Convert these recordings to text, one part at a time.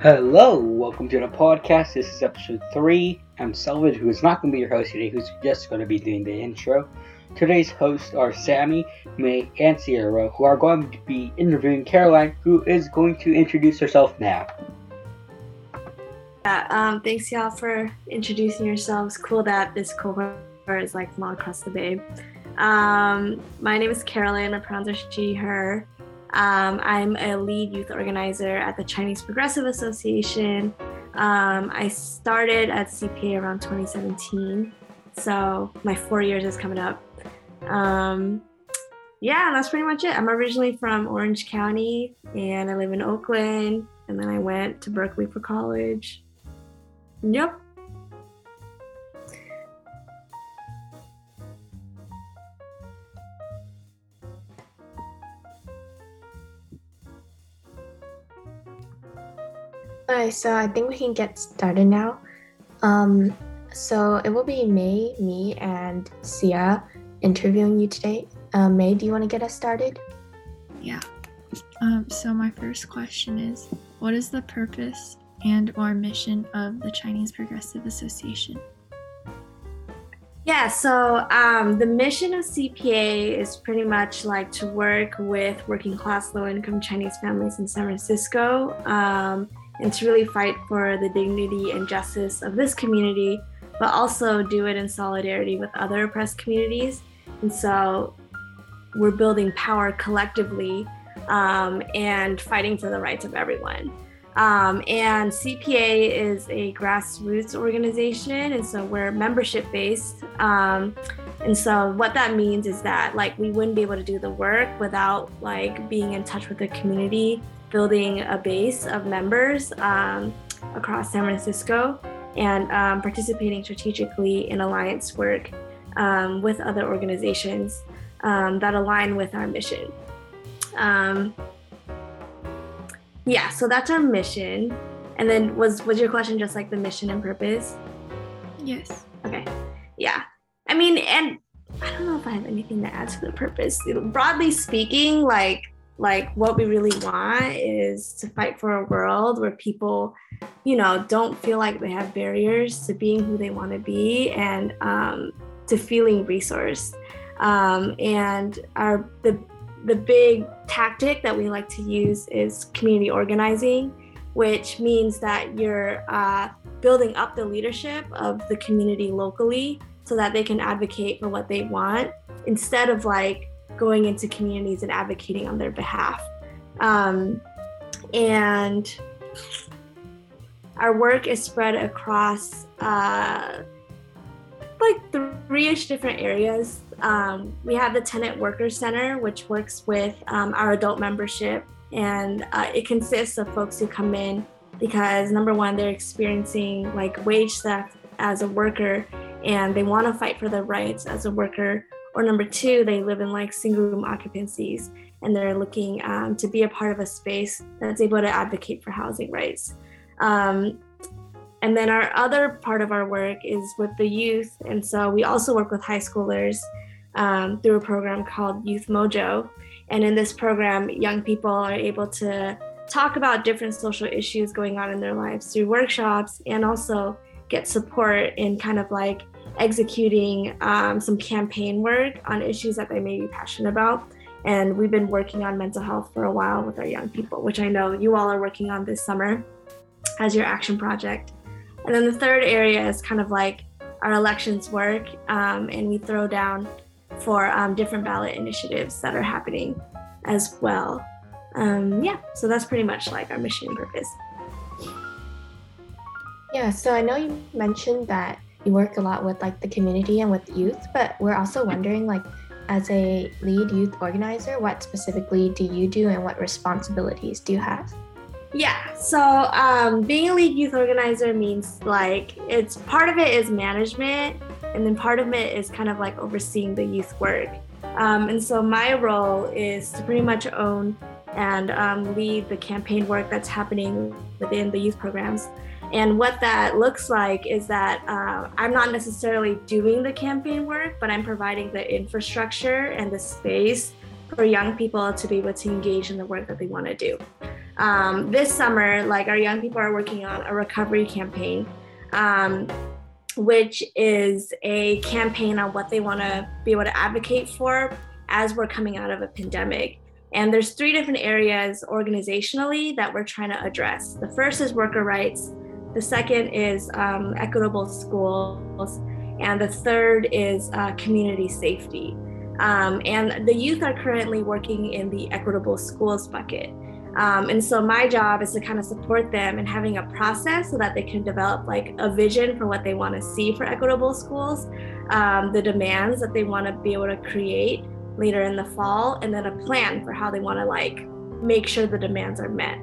Hello, welcome to the podcast. This is episode three. I'm Selvage, who is not going to be your host today, who's just going to be doing the intro. Today's hosts are Sammi, May, and Sierra, who are going to be interviewing Carolyn, who is going to introduce herself now. Yeah, um, thanks y'all for introducing yourselves. Cool that this cohort is like from all across the bay. Um, my name is Carolyn. My pronouns are she, her. Um, I'm a lead youth organizer at the Chinese Progressive Association. Um, I started at CPA around 2017, so my four years is coming up. Um, yeah, that's pretty much it. I'm originally from Orange County and I live in Oakland, and then I went to Berkeley for college. Yep. Alright, so I think we can get started now. Um, so it will be May, me, and Sia interviewing you today. Uh, May, do you want to get us started? Yeah. Um, so my first question is, what is the purpose and or mission of the Chinese Progressive Association? Yeah, so um, the mission of CPA is pretty much like to work with working class, low income Chinese families in San Francisco um, and to really fight for the dignity and justice of this community, but also do it in solidarity with other oppressed communities. And so we're building power collectively um, and fighting for the rights of everyone. Um, and CPA is a grassroots organization, and so we're membership based. Um, and so what that means is that like we wouldn't be able to do the work without like being in touch with the community, building a base of members um, across San Francisco, and um, participating strategically in alliance work um, with other organizations um, that align with our mission. Um, yeah, so that's our mission. And then was was your question just like the mission and purpose? Yes. Okay. Yeah. I mean, and I don't know if I have anything to add to the purpose. Broadly speaking, like like what we really want is to fight for a world where people, you know, don't feel like they have barriers to being who they want to be and um, to feeling resourced. Um, and our the the big tactic that we like to use is community organizing, which means that you're uh, building up the leadership of the community locally so that they can advocate for what they want instead of like going into communities and advocating on their behalf. Um, and our work is spread across uh, like three-ish different areas. Um, we have the Tenant Worker Center, which works with um, our adult membership, and uh, it consists of folks who come in because number one, they're experiencing like wage theft as a worker, and they want to fight for their rights as a worker. Or number two, they live in like single room occupancies, and they're looking um, to be a part of a space that's able to advocate for housing rights. Um, and then our other part of our work is with the youth. And so we also work with high schoolers um, through a program called Youth Mojo. And in this program, young people are able to talk about different social issues going on in their lives through workshops and also get support in kind of like executing um, some campaign work on issues that they may be passionate about. And we've been working on mental health for a while with our young people, which I know you all are working on this summer as your action project. And then the third area is kind of like our elections work, um, and we throw down for um, different ballot initiatives that are happening as well. Um, yeah, so that's pretty much like our mission and purpose. Yeah, so I know you mentioned that you work a lot with like the community and with youth, but we're also wondering like as a lead youth organizer, what specifically do you do and what responsibilities do you have? Yeah, so um, being a lead youth organizer means like it's part of it is management, and then part of it is kind of like overseeing the youth work. Um, and so my role is to pretty much own and um, lead the campaign work that's happening within the youth programs. And what that looks like is that uh, I'm not necessarily doing the campaign work, but I'm providing the infrastructure and the space for young people to be able to engage in the work that they want to do. Um, this summer, like our young people are working on a recovery campaign, um, which is a campaign on what they want to be able to advocate for as we're coming out of a pandemic. And there's three different areas organizationally that we're trying to address. The first is worker rights. The second is um, equitable schools. And the third is uh, community safety. Um, and the youth are currently working in the equitable schools bucket. Um, and so my job is to kind of support them in having a process so that they can develop like a vision for what they want to see for equitable schools, um, the demands that they want to be able to create later in the fall, and then a plan for how they want to like make sure the demands are met.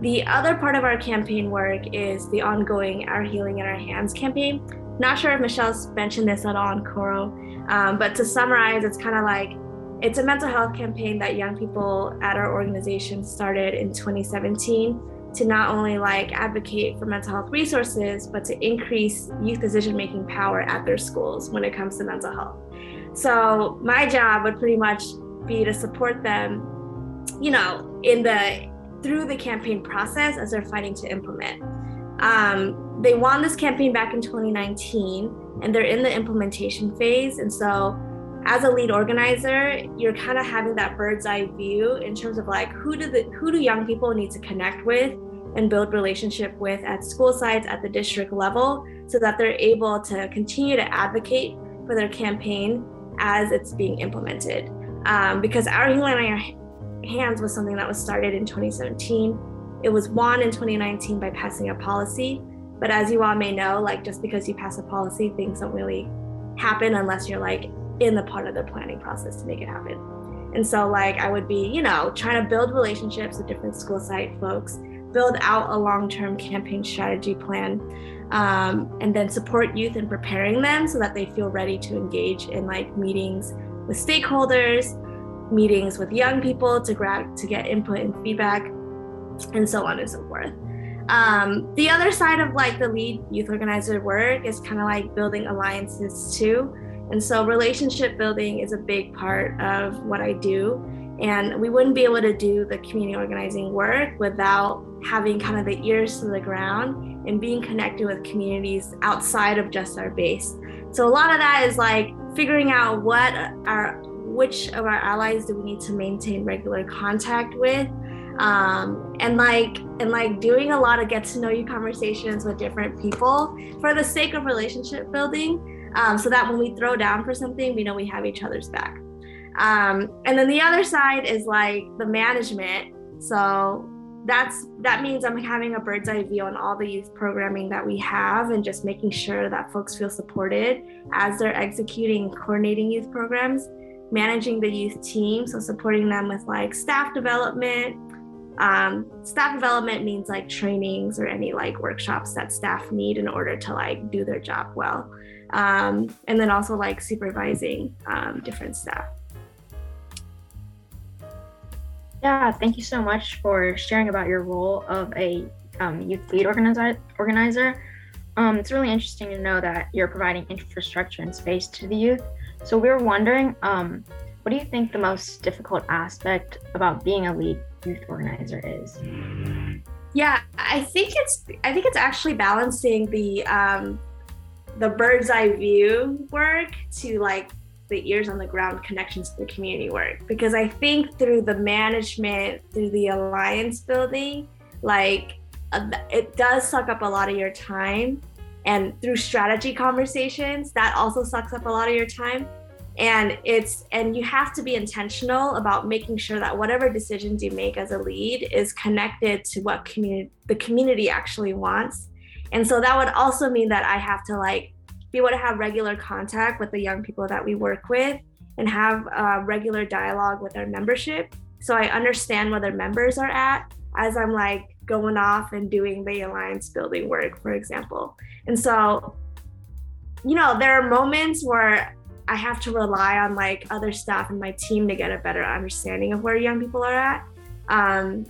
The other part of our campaign work is the ongoing Our Healing in Our Hands campaign. Not sure if Michelle's mentioned this at all on Coro, um, but to summarize, it's kind of like it's a mental health campaign that young people at our organization started in 2017 to not only like advocate for mental health resources, but to increase youth decision making power at their schools when it comes to mental health. So my job would pretty much be to support them, you know, in the through the campaign process as they're fighting to implement. Um, they won this campaign back in 2019, and they're in the implementation phase, and so as a lead organizer, you're kind of having that bird's eye view in terms of like who do the who do young people need to connect with and build relationship with at school sites at the district level so that they're able to continue to advocate for their campaign as it's being implemented. Um, because our healing in our hands was something that was started in 2017. It was won in 2019 by passing a policy. But as you all may know, like just because you pass a policy, things don't really happen unless you're like in the part of the planning process to make it happen. And so, like, I would be, you know, trying to build relationships with different school site folks, build out a long term campaign strategy plan, um, and then support youth in preparing them so that they feel ready to engage in like meetings with stakeholders, meetings with young people to grab to get input and feedback, and so on and so forth. Um, the other side of like the lead youth organizer work is kind of like building alliances too. And so relationship building is a big part of what I do. And we wouldn't be able to do the community organizing work without having kind of the ears to the ground and being connected with communities outside of just our base. So a lot of that is like figuring out what our which of our allies do we need to maintain regular contact with um, and like and like doing a lot of get to know you conversations with different people for the sake of relationship building um, so that when we throw down for something, we know we have each other's back. Um, and then the other side is like the management. So that's that means I'm having a bird's eye view on all the youth programming that we have and just making sure that folks feel supported as they're executing coordinating youth programs, managing the youth team, so supporting them with like staff development. Um, staff development means like trainings or any like workshops that staff need in order to like do their job well um, and then also like supervising um, different staff. Yeah, thank you so much for sharing about your role of a um, youth lead organizer. organizer. Um, it's really interesting to know that you're providing infrastructure and space to the youth. So we were wondering, um, what do you think the most difficult aspect about being a lead youth organizer is? Yeah, I think it's I think it's actually balancing the um, the bird's eye view work to like the ears on the ground connections to the community work. Because i think through the management through the alliance building like uh, it does suck up a lot of your time. And through strategy conversations that also sucks up a lot of your time. And it's and you have to be intentional about making sure that whatever decisions you make as a lead is connected to what community the community actually wants. And so that would also mean that I have to like be able to have regular contact with the young people that we work with and have a regular dialogue with our membership. So I understand where their members are at as I'm like going off and doing the alliance building work, for example. And so, you know, there are moments where I have to rely on like other staff and my team to get a better understanding of where young people are at. Um,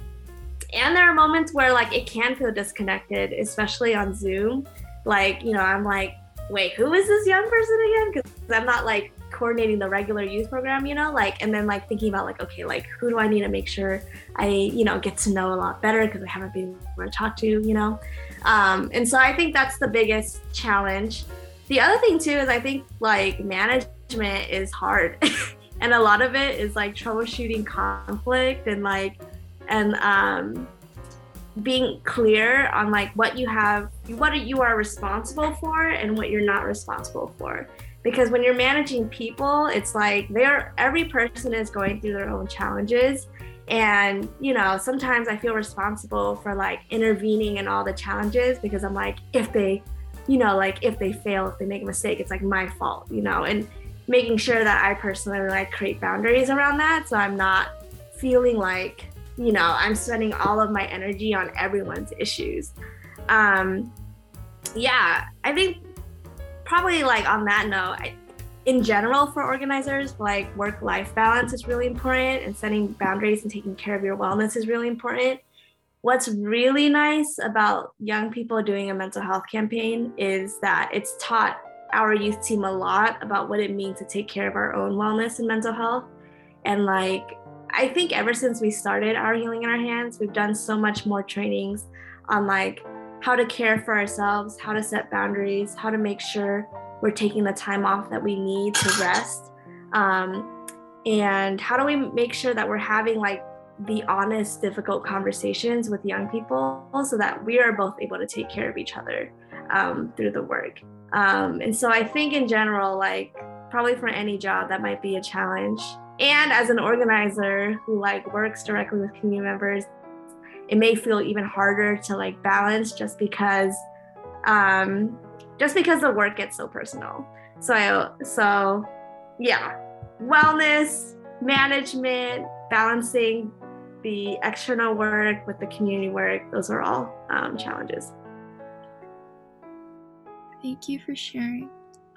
and there are moments where like it can feel disconnected, especially on Zoom. Like, you know, I'm like, wait, who is this young person again? Because I'm not like coordinating the regular youth program, you know, like, and then like thinking about like, okay, like who do I need to make sure I, you know, get to know a lot better because I haven't been able to talk to, you know. Um, and so I think that's the biggest challenge. The other thing too is I think like management is hard. and a lot of it is like troubleshooting conflict and like and um being clear on like what you have what you are responsible for and what you're not responsible for. Because when you're managing people it's like they're every person is going through their own challenges. And you know sometimes i feel responsible for like intervening in all the challenges because i'm like if they you know like if they fail if they make a mistake it's like my fault you know and making sure that i personally like create boundaries around that so i'm not feeling like you know i'm spending all of my energy on everyone's issues. Um yeah i think probably like on that note I, in general for organizers like work life balance is really important and setting boundaries and taking care of your wellness is really important. What's really nice about young people doing a mental health campaign is that it's taught our youth team a lot about what it means to take care of our own wellness and mental health. And like I think ever since we started our healing in our hands, we've done so much more trainings on like how to care for ourselves, how to set boundaries, how to make sure we're taking the time off that we need to rest. Um, and how do we make sure that we're having like the honest, difficult conversations with young people so that we are both able to take care of each other um, through the work. Um, and so I think in general, like probably for any job, that might be a challenge and as an organizer who like works directly with community members it may feel even harder to like balance just because um just because the work gets so personal. So so yeah wellness management balancing the external work with the community work those are all um, challenges. Thank you for sharing.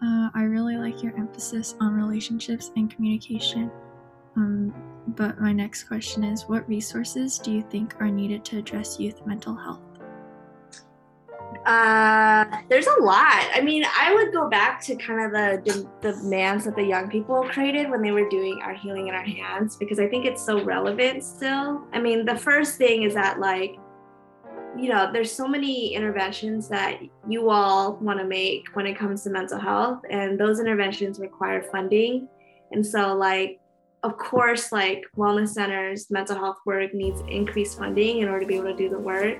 Uh, i really like your emphasis on relationships and communication um, but my next question is what resources do you think are needed to address youth mental health? Uh, there's a lot. I mean, I would go back to kind of the, the demands that the young people created when they were doing our healing in our hands because I think it's so relevant still. I mean, the first thing is that like, you know, there's so many interventions that you all want to make when it comes to mental health, and those interventions require funding. And so, like, of course, like wellness centers, mental health work needs increased funding in order to be able to do the work.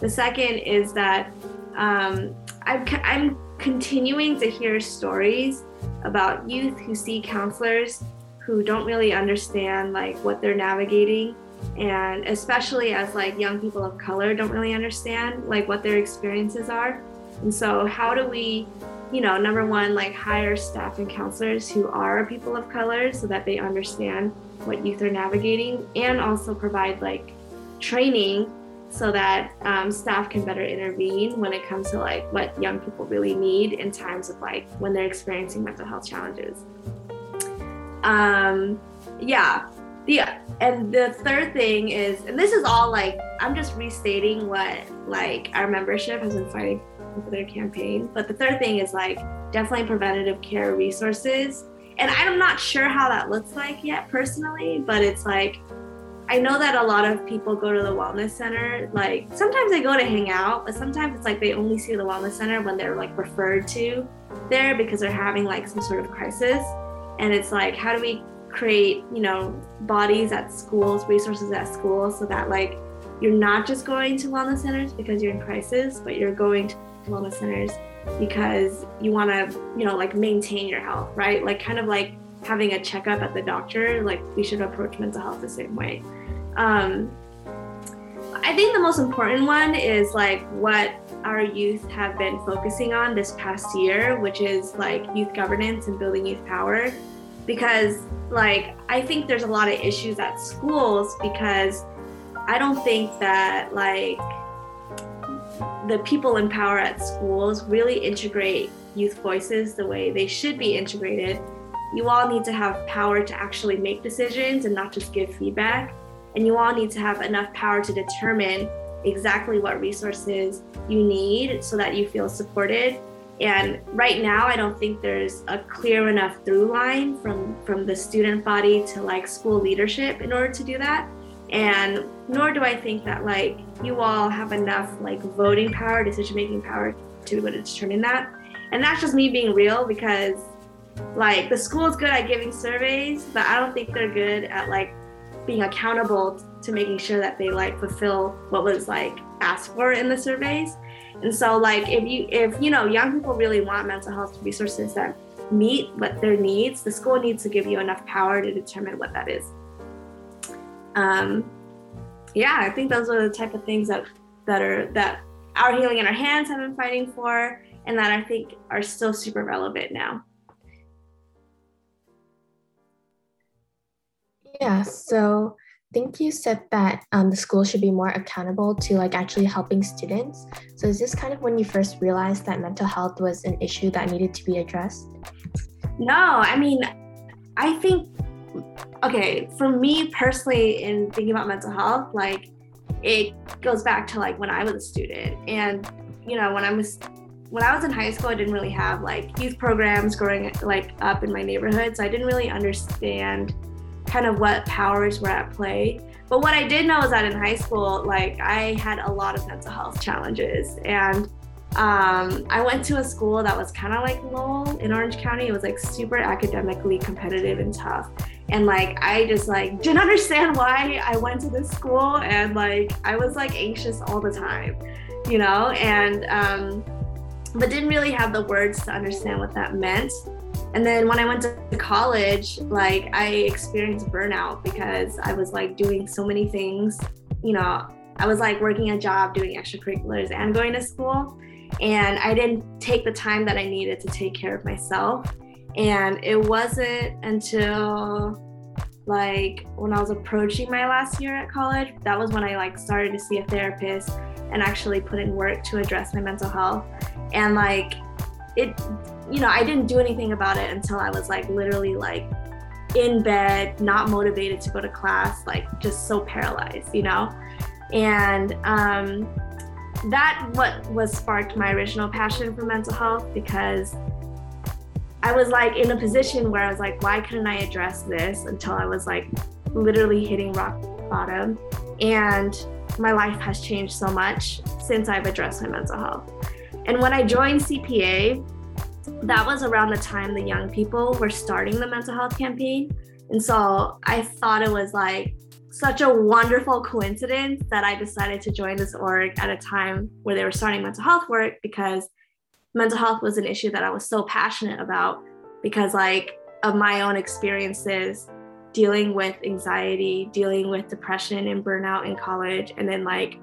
The second is that um, I'm, I'm continuing to hear stories about youth who see counselors who don't really understand like what they're navigating and especially as like young people of color don't really understand like what their experiences are and so how do we you know, number one, like hire staff and counselors who are people of color so that they understand what youth are navigating and also provide like training so that um, staff can better intervene when it comes to like what young people really need in times of like when they're experiencing mental health challenges. Um, yeah, yeah. And the third thing is, and this is all like, I'm just restating what like our membership has been fighting for their campaign. But the third thing is like definitely preventative care resources. And I'm not sure how that looks like yet personally, but it's like I know that a lot of people go to the wellness center. Like sometimes they go to hang out, but sometimes it's like they only see the wellness center when they're like referred to there because they're having like some sort of crisis. And it's like, how do we create, you know, bodies at schools, resources at schools so that like you're not just going to wellness centers because you're in crisis, but you're going to wellness centers because you want to, you know, like maintain your health, right? Like kind of like having a checkup at the doctor, like we should approach mental health the same way. Um, I think the most important one is like what our youth have been focusing on this past year, which is like youth governance and building youth power. Because, like, I think there's a lot of issues at schools because I don't think that, like, the people in power at schools really integrate youth voices the way they should be integrated. You all need to have power to actually make decisions and not just give feedback. And you all need to have enough power to determine exactly what resources you need so that you feel supported. And right now, I don't think there's a clear enough through line from from the student body to like school leadership in order to do that. And nor do I think that like you all have enough like voting power, decision making power to be able to determine that. And that's just me being real because like the school is good at giving surveys, but I don't think they're good at like being accountable to making sure that they like fulfill what was like asked for in the surveys. And so like if you if you know young people really want mental health resources that meet what their needs, the school needs to give you enough power to determine what that is. Um, yeah, I think those are the type of things that that are that our healing in our hands have been fighting for, and that I think are still super relevant now. Yeah, so I think you said that um, the school should be more accountable to like actually helping students. So is this kind of when you first realized that mental health was an issue that needed to be addressed? No, I mean, I think okay, for me personally, in thinking about mental health, like it goes back to like when I was a student, and you know, when I was when I was in high school, I didn't really have like youth programs growing like up in my neighborhood, so I didn't really understand kind of what powers were at play. But what I did know is that in high school, like I had a lot of mental health challenges, and um, I went to a school that was kind of like Lowell in Orange County. It was like super academically competitive and tough. And like I just like didn't understand why I went to this school and like I was like anxious all the time, you know, and um, but didn't really have the words to understand what that meant. And then when I went to college, like I experienced burnout because I was like doing so many things, you know, I was like working a job, doing extracurriculars, and going to school and I didn't take the time that I needed to take care of myself. And it wasn't until like when I was approaching my last year at college, that was when I like started to see a therapist and actually put in work to address my mental health. And like it, you know, I didn't do anything about it until I was like literally like in bed, not motivated to go to class, like just so paralyzed, you know? And um, that what was sparked my original passion for mental health because I was like in a position where I was like, why couldn't I address this until I was like literally hitting rock bottom? And my life has changed so much since I've addressed my mental health. And when I joined CPA, that was around the time the young people were starting the mental health campaign. And so I thought it was like such a wonderful coincidence that I decided to join this org at a time where they were starting mental health work because mental health was an issue that I was so passionate about because like of my own experiences dealing with anxiety, dealing with depression and burnout in college and then like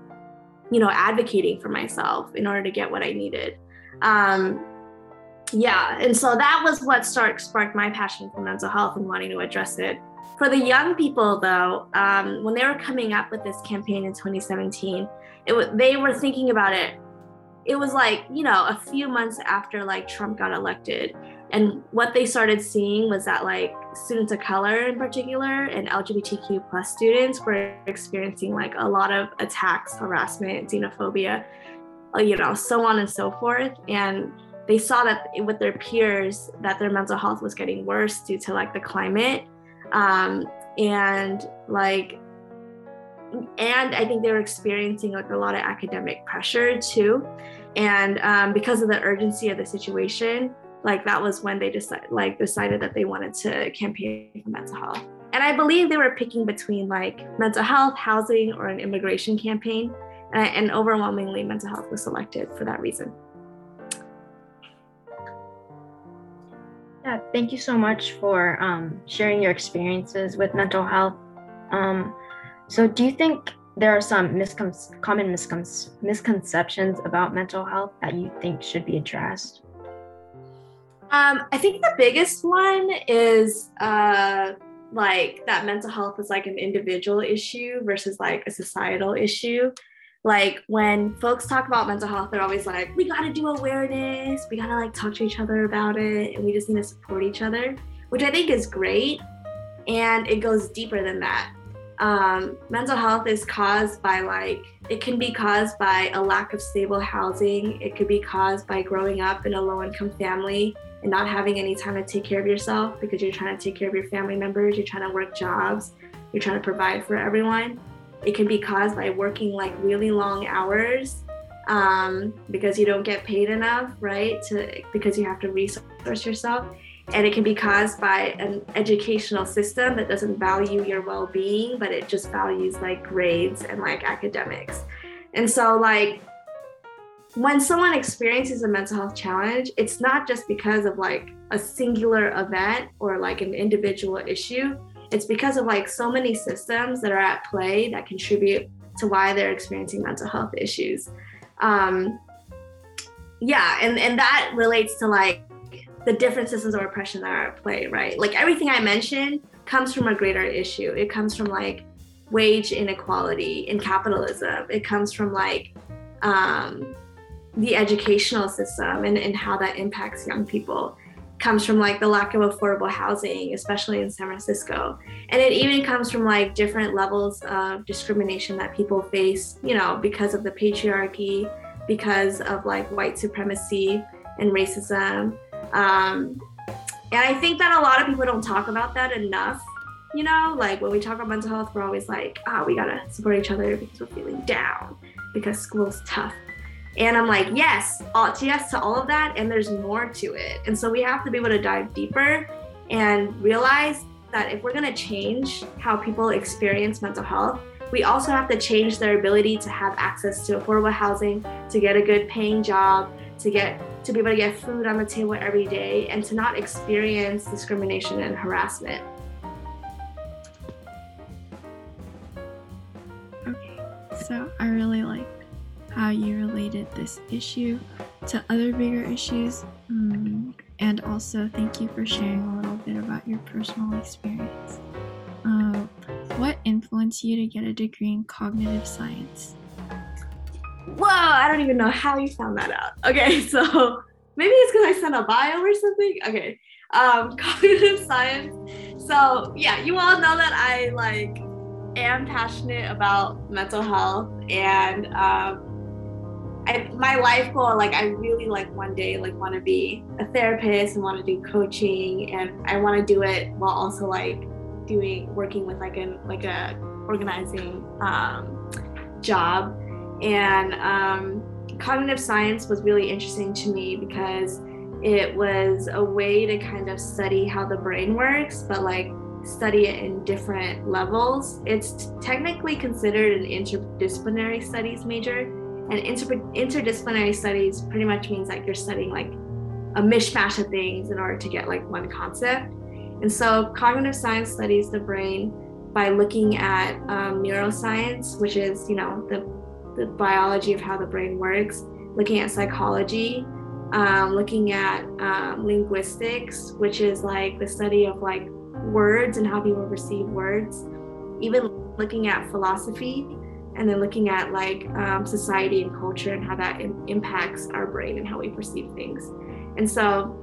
you know advocating for myself in order to get what I needed. Um yeah, and so that was what start, sparked my passion for mental health and wanting to address it for the young people, though, um, when they were coming up with this campaign in 2017, it w- they were thinking about it. It was like you know a few months after like Trump got elected, and what they started seeing was that like students of color in particular and LGBTQ plus students were experiencing like a lot of attacks, harassment, xenophobia, uh, you know, so on and so forth, and they saw that with their peers that their mental health was getting worse due to like the climate. Um, and like and i think they were experiencing like a lot of academic pressure too. And um, because of the urgency of the situation like that was when they decided like decided that they wanted to campaign for mental health. And i believe they were picking between like mental health housing or an immigration campaign. And, and overwhelmingly mental health was selected for that reason. Yeah, thank you so much for um, sharing your experiences with mental health. Um, so, do you think there are some miscon- common miscon- misconceptions about mental health that you think should be addressed? Um, I think the biggest one is uh, like that mental health is like an individual issue versus like a societal issue like when folks talk about mental health, they're always like, we gotta do awareness, we gotta like talk to each other about it, and we just need to support each other, which I think is great. And it goes deeper than that. Um, mental health is caused by like it can be caused by a lack of stable housing. It could be caused by growing up in a low income family and not having any time to take care of yourself because you're trying to take care of your family members. You're trying to work jobs. You're trying to provide for everyone. It can be caused by working like really long hours um, because you don't get paid enough right to because you have to resource yourself and it can be caused by an educational system that doesn't value your well-being but it just values like grades and like academics. And so like when someone experiences a mental health challenge it's not just because of like a singular event or like an individual issue. It's because of like so many systems that are at play that contribute to why they're experiencing mental health issues. Um yeah and and that relates to like the different systems of oppression that are at play, right? Like everything I mentioned comes from a greater issue. It comes from like wage inequality in capitalism. It comes from like um, the educational system and, and how that impacts young people. It comes from like the lack of affordable housing, especially in San Francisco. And it even comes from like different levels of discrimination that people face, you know, because of the patriarchy, because of like white supremacy and racism um, and I think that a lot of people don't talk about that enough. You know, like when we talk about mental health, we're always like, ah, oh, we gotta support each other because we're feeling down, because school's tough. And I'm like, yes, all, yes to all of that, and there's more to it. And so we have to be able to dive deeper and realize that if we're gonna change how people experience mental health, we also have to change their ability to have access to affordable housing, to get a good paying job, to get to be able to get food on the table every day and to not experience discrimination and harassment. Okay, so I really like how you related this issue to other bigger issues. Um, and also, thank you for sharing a little bit about your personal experience. Uh, what influenced you to get a degree in cognitive science? Whoa, I don't even know how you found that out. Okay, so maybe it's because I sent a bio or something. Okay, um, cognitive science. So yeah, you all know that I like am passionate about mental health and um, I, my life goal like i really like one day like want to be a therapist and want to do coaching and i want to do it while also like doing working with like an like a organizing um, job and um, cognitive science was really interesting to me because it was a way to kind of study how the brain works, but like study it in different levels. It's technically considered an interdisciplinary studies major. And inter- interdisciplinary studies pretty much means like you're studying like a mishmash of things in order to get like one concept. And so cognitive science studies the brain by looking at um, neuroscience, which is, you know, the the biology of how the brain works, looking at psychology, um, looking at um, linguistics, which is like the study of like words and how people receive words, even looking at philosophy, and then looking at like um, society and culture and how that in- impacts our brain and how we perceive things. And so,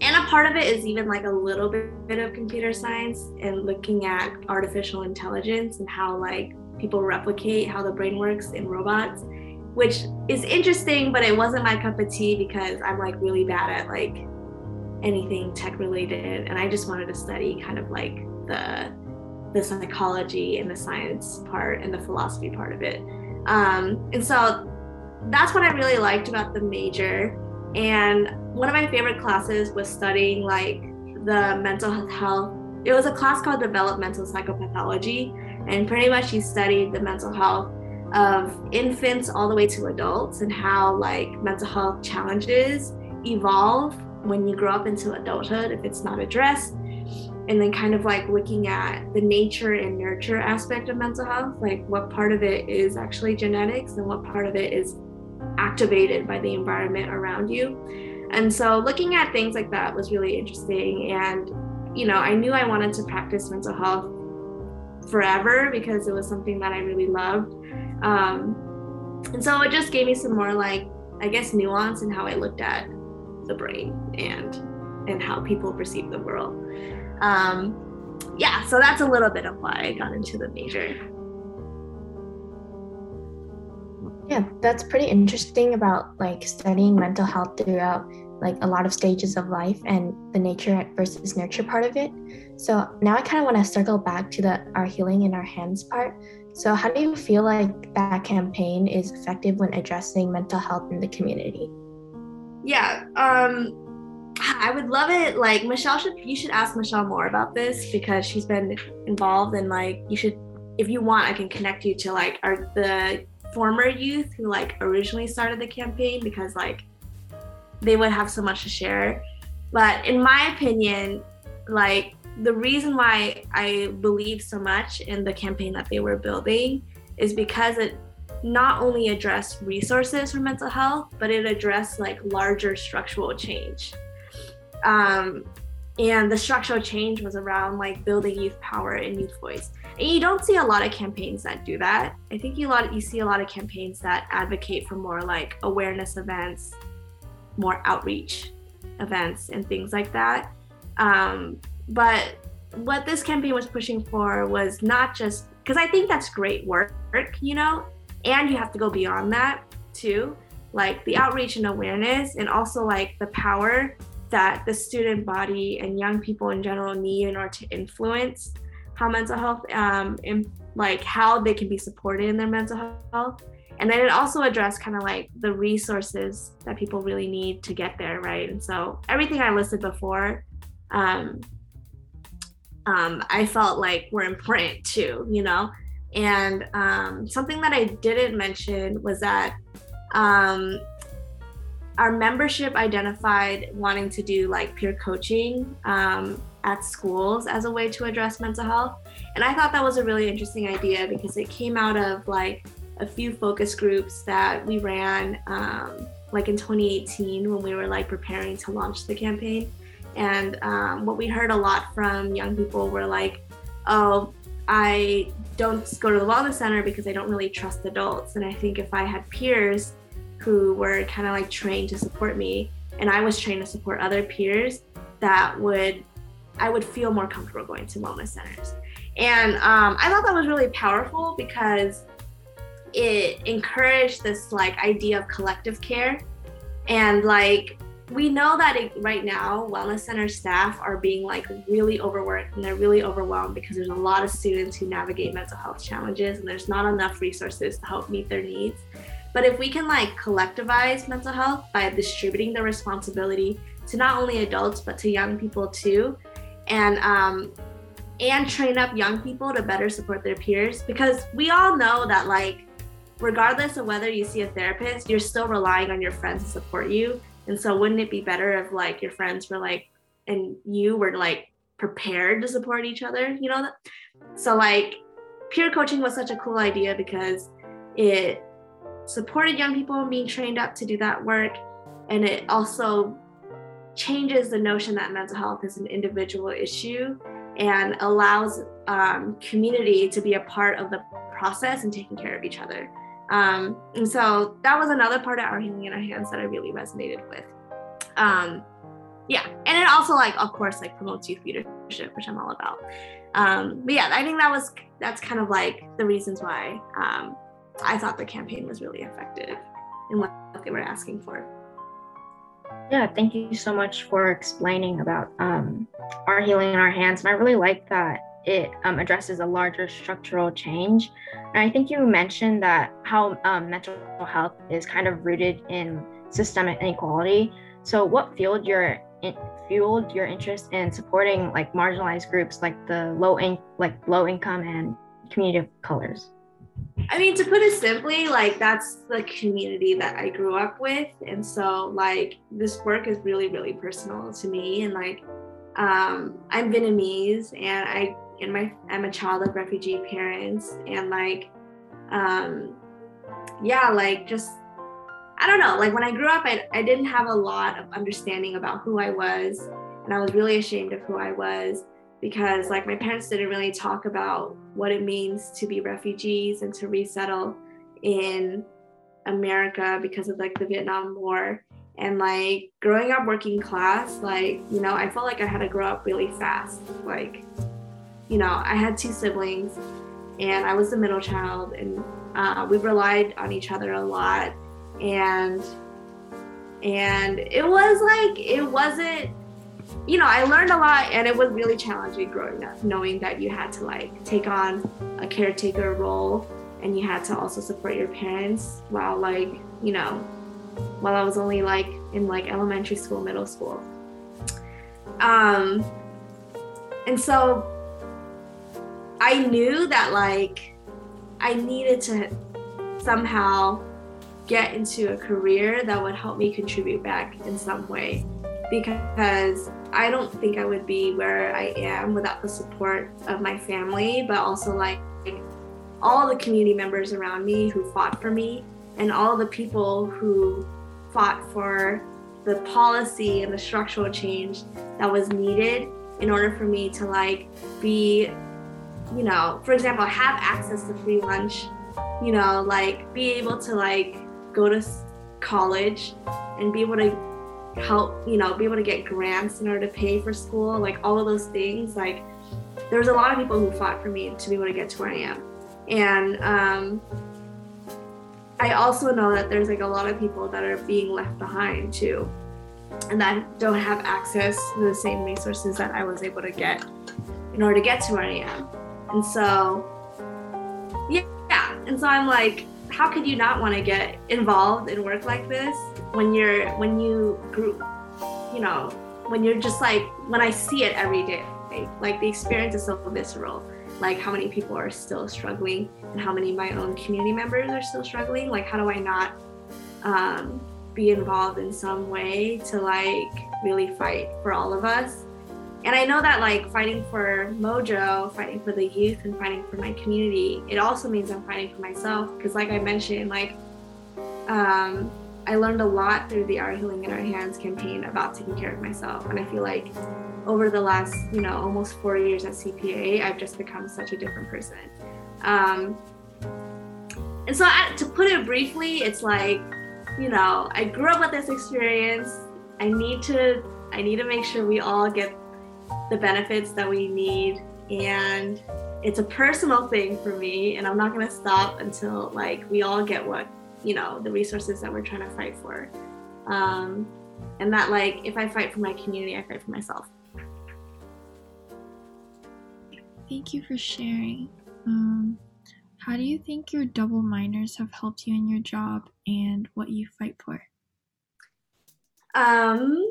and a part of it is even like a little bit, bit of computer science and looking at artificial intelligence and how like people replicate how the brain works in robots, which is interesting, but it wasn't my cup of tea because I'm like really bad at like anything tech related and I just wanted to study kind of like the the psychology and the science part and the philosophy part of it. Um, and so that's what I really liked about the major. And one of my favorite classes was studying like the mental health. It was a class called Developmental Psychopathology and pretty much he studied the mental health of infants all the way to adults and how like mental health challenges evolve when you grow up into adulthood if it's not addressed. And then kind of like looking at the nature and nurture aspect of mental health like what part of it is actually genetics and what part of it is activated by the environment around you. And so looking at things like that was really interesting. And you know i knew i wanted to practice mental health forever because it was something that I really loved. Um, and so it just gave me some more like I guess nuance in how I looked at the brain and and how people perceive the world. Um, yeah, so that's a little bit of why I got into the major. Yeah, that's pretty interesting about like studying mental health throughout like a lot of stages of life and the nature versus nurture part of it. So now I kind of want to circle back to the our healing in our hands part. So how do you feel like that campaign is effective when addressing mental health in the community? Yeah, um, I would love it. Like Michelle should you should ask Michelle more about this because she's been involved and like you should if you want I can connect you to like our the former youth who like originally started the campaign because like they would have so much to share. But in my opinion, like the reason why I believe so much in the campaign that they were building is because it not only addressed resources for mental health, but it addressed like larger structural change. Um, and the structural change was around like building youth power and youth voice. And you don't see a lot of campaigns that do that. I think you lot you see a lot of campaigns that advocate for more like awareness events, more outreach events, and things like that. Um, but what this campaign was pushing for was not just because I think that's great work, you know, and you have to go beyond that too, like the outreach and awareness, and also like the power that the student body and young people in general need in order to influence how mental health, um, and like how they can be supported in their mental health. And then it also addressed kind of like the resources that people really need to get there, right? And so everything I listed before, um, um, I felt like were important too, you know. And um, something that I didn't mention was that um, our membership identified wanting to do like peer coaching um, at schools as a way to address mental health. And I thought that was a really interesting idea because it came out of like a few focus groups that we ran um, like in 2018 when we were like preparing to launch the campaign. And um, what we heard a lot from young people were like, oh, I don't go to the wellness center because I don't really trust adults. And I think if I had peers who were kind of like trained to support me and I was trained to support other peers, that would, I would feel more comfortable going to wellness centers. And um, I thought that was really powerful because it encouraged this like idea of collective care and like we know that it, right now wellness center staff are being like really overworked and they're really overwhelmed because there's a lot of students who navigate mental health challenges and there's not enough resources to help meet their needs. But if we can like collectivize mental health by distributing the responsibility to not only adults but to young people too and um and train up young people to better support their peers because we all know that like regardless of whether you see a therapist you're still relying on your friends to support you and so wouldn't it be better if like your friends were like and you were like prepared to support each other, you know? So like peer coaching was such a cool idea because it supported young people being trained up to do that work and it also changes the notion that mental health is an individual issue and allows um, community to be a part of the process and taking care of each other. Um, and so that was another part of our healing in our hands that I really resonated with. Um, yeah, and it also like of course like promotes youth leadership, which I'm all about. Um, but yeah, I think that was that's kind of like the reasons why um, I thought the campaign was really effective in what they were asking for. Yeah, thank you so much for explaining about um, our healing in our hands. And I really like that it um, addresses a larger structural change. And I think you mentioned that how um, mental health is kind of rooted in systemic inequality. So, what fueled your in, fueled your interest in supporting like marginalized groups like the low in, like low income and community of colors? I mean, to put it simply, like that's the community that I grew up with, and so like this work is really, really personal to me, and like um, I'm Vietnamese, and I and my I'm a child of refugee parents and like um yeah like just I don't know like when I grew up I, I didn't have a lot of understanding about who I was and I was really ashamed of who I was because like my parents didn't really talk about what it means to be refugees and to resettle in America because of like the Vietnam War. And like growing up working class like you know I felt like I had to grow up really fast like you know, I had two siblings and I was the middle child and uh, we relied on each other a lot and and it was like it wasn't you know i learned a lot and it was really challenging growing up knowing that you had to like take on a caretaker role and you had to also support your parents while like you know while i was only like in like elementary school middle school. Um and so i knew that like i needed to somehow get into a career that would help me contribute back in some way. Because I don't think I would be where I am without the support of my family, but also like all the community members around me who fought for me and all the people who fought for the policy and the structural change that was needed in order for me to like be you know for example have access to free lunch you know like be able to like go to college and be able to help, you know, be able to get grants in order to pay for school, like all of those things. Like there was a lot of people who fought for me to be able to get to where I am. And um, I also know that there's like a lot of people that are being left behind too, and that don't have access to the same resources that I was able to get in order to get to where I am. And so, yeah, yeah. and so I'm like, how could you not want to get involved in work like this when you're when you grew you know when you're just like when i see it every day like the experience is so visceral like how many people are still struggling and how many of my own community members are still struggling like how do i not um, be involved in some way to like really fight for all of us and I know that like fighting for Mojo, fighting for the youth, and fighting for my community, it also means I'm fighting for myself. Because like I mentioned, like um, I learned a lot through the Our Healing in Our Hands campaign about taking care of myself, and I feel like over the last you know almost four years at CPA, I've just become such a different person. Um, and so I, to put it briefly, it's like you know I grew up with this experience. I need to I need to make sure we all get the benefits that we need. And it's a personal thing for me and i'm not going to stop until like we all get what you know the resources that we're trying to fight for. Um, and that like if i fight for my community i fight for myself. Thank you for sharing. Um, how do you think your double minors have helped you in your job and what you fight for? Um,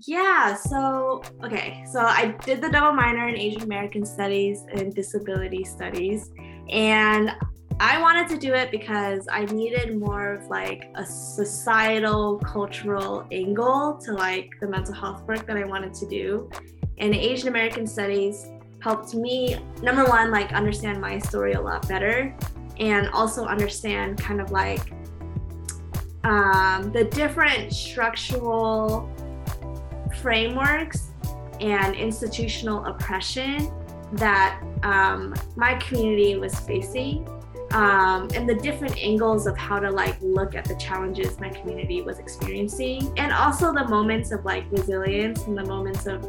yeah, so okay, so I did the double minor in Asian American Studies and Disability Studies, and I wanted to do it because I needed more of like a societal, cultural angle to like the mental health work that I wanted to do. And Asian American Studies helped me, number one, like understand my story a lot better and also understand kind of like um, the different structural frameworks and institutional oppression that um, my community was facing um, and the different angles of how to like look at the challenges my community was experiencing and also the moments of like resilience and the moments of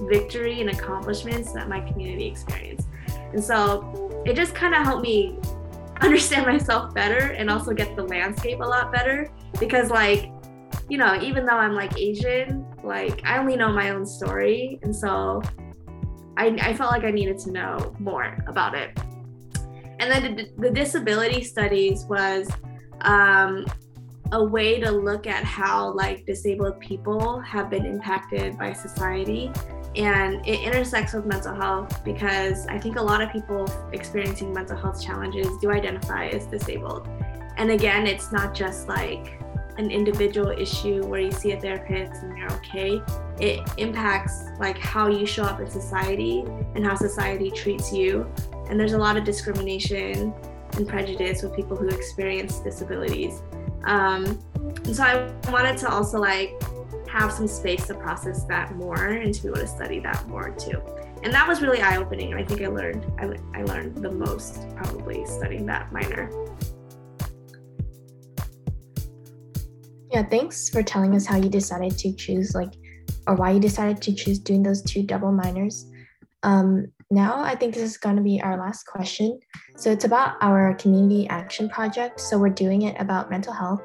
victory and accomplishments that my community experienced. And so it just kind of helped me understand myself better and also get the landscape a lot better because like you know even though i'm like asian like i only know my own story and so i, I felt like i needed to know more about it and then the, the disability studies was um, a way to look at how like disabled people have been impacted by society and it intersects with mental health because I think a lot of people experiencing mental health challenges do identify as disabled. And again, it's not just like an individual issue where you see a therapist and you're okay. It impacts like how you show up in society and how society treats you. And there's a lot of discrimination and prejudice with people who experience disabilities. Um, and so I wanted to also like have some space to process that more and to be able to study that more too. And that was really eye opening. And I think I learned I, I learned the most probably studying that minor. Yeah, thanks for telling us how you decided to choose like or why you decided to choose doing those two double minors. Um, now I think this is going to be our last question. So it's about our community action project. So we're doing it about mental health,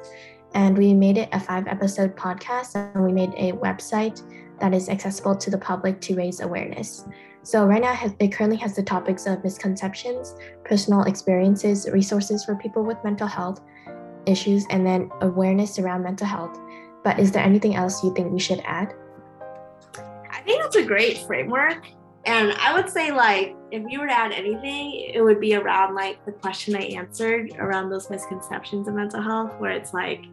and we made it a five episode podcast, and we made a website that is accessible to the public to raise awareness. So right now it currently has the topics of misconceptions, personal experiences, resources for people with mental health issues, and then awareness around mental health. But is there anything else you think we should add? I think that's a great framework. And I would say, like, if you were to add anything, it would be around like the question I answered around those misconceptions of mental health, where it's like,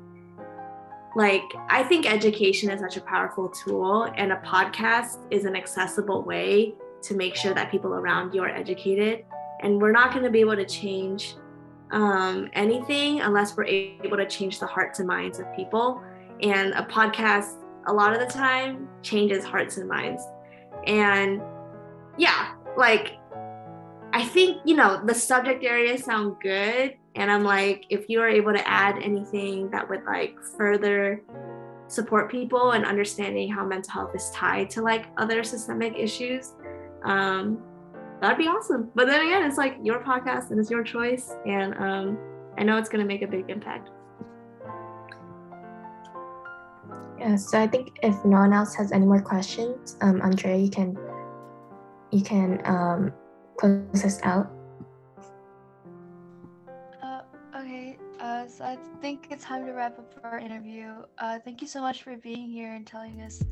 like I think education is such a powerful tool, and a podcast is an accessible way to make sure that people around you are educated. And we're not going to be able to change um, anything unless we're able to change the hearts and minds of people. And a podcast, a lot of the time, changes hearts and minds. And yeah, like I think, you know, the subject areas sound good. And I'm like, if you are able to add anything that would like further support people and understanding how mental health is tied to like other systemic issues, um, that'd be awesome. But then again, it's like your podcast and it's your choice. And um, I know it's going to make a big impact. Yeah, so I think if no one else has any more questions, um, Andrea, you can you can um, close us out. Uh, okay, uh, so I think it's time to wrap up our interview. Uh, thank you so much for being here and telling us,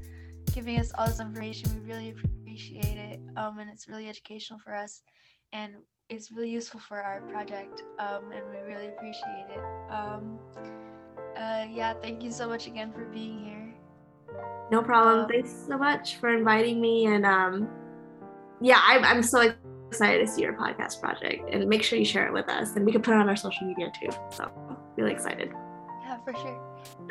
giving us all this information. We really appreciate it, um, and it's really educational for us, and it's really useful for our project, um, and we really appreciate it. Um, uh, yeah, thank you so much again for being here. No problem. Thanks so much for inviting me. And um, yeah, I'm, I'm so excited to see your podcast project and make sure you share it with us. And we can put it on our social media too. So, really excited. Yeah, for sure.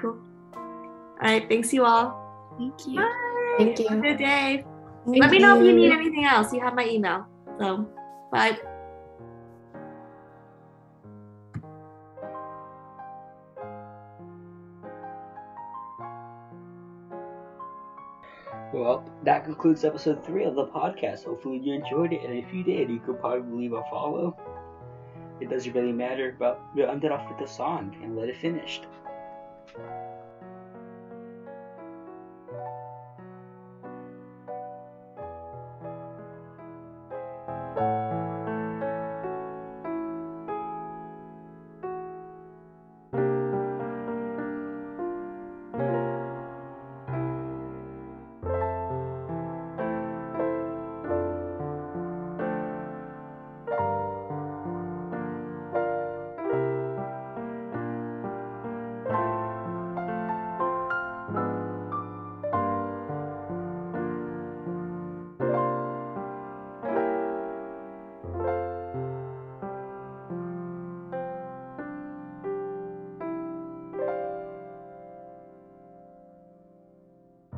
Cool. All right. Thanks, you all. Thank you. Bye. Thank you. Have a good day. Thank Let me know if you you. need anything else. You have my email. So, bye. Well, that concludes episode three of the podcast. Hopefully you enjoyed it, and if you did, you could probably leave a follow. It doesn't really matter, but we'll end it off with a song and let it finished.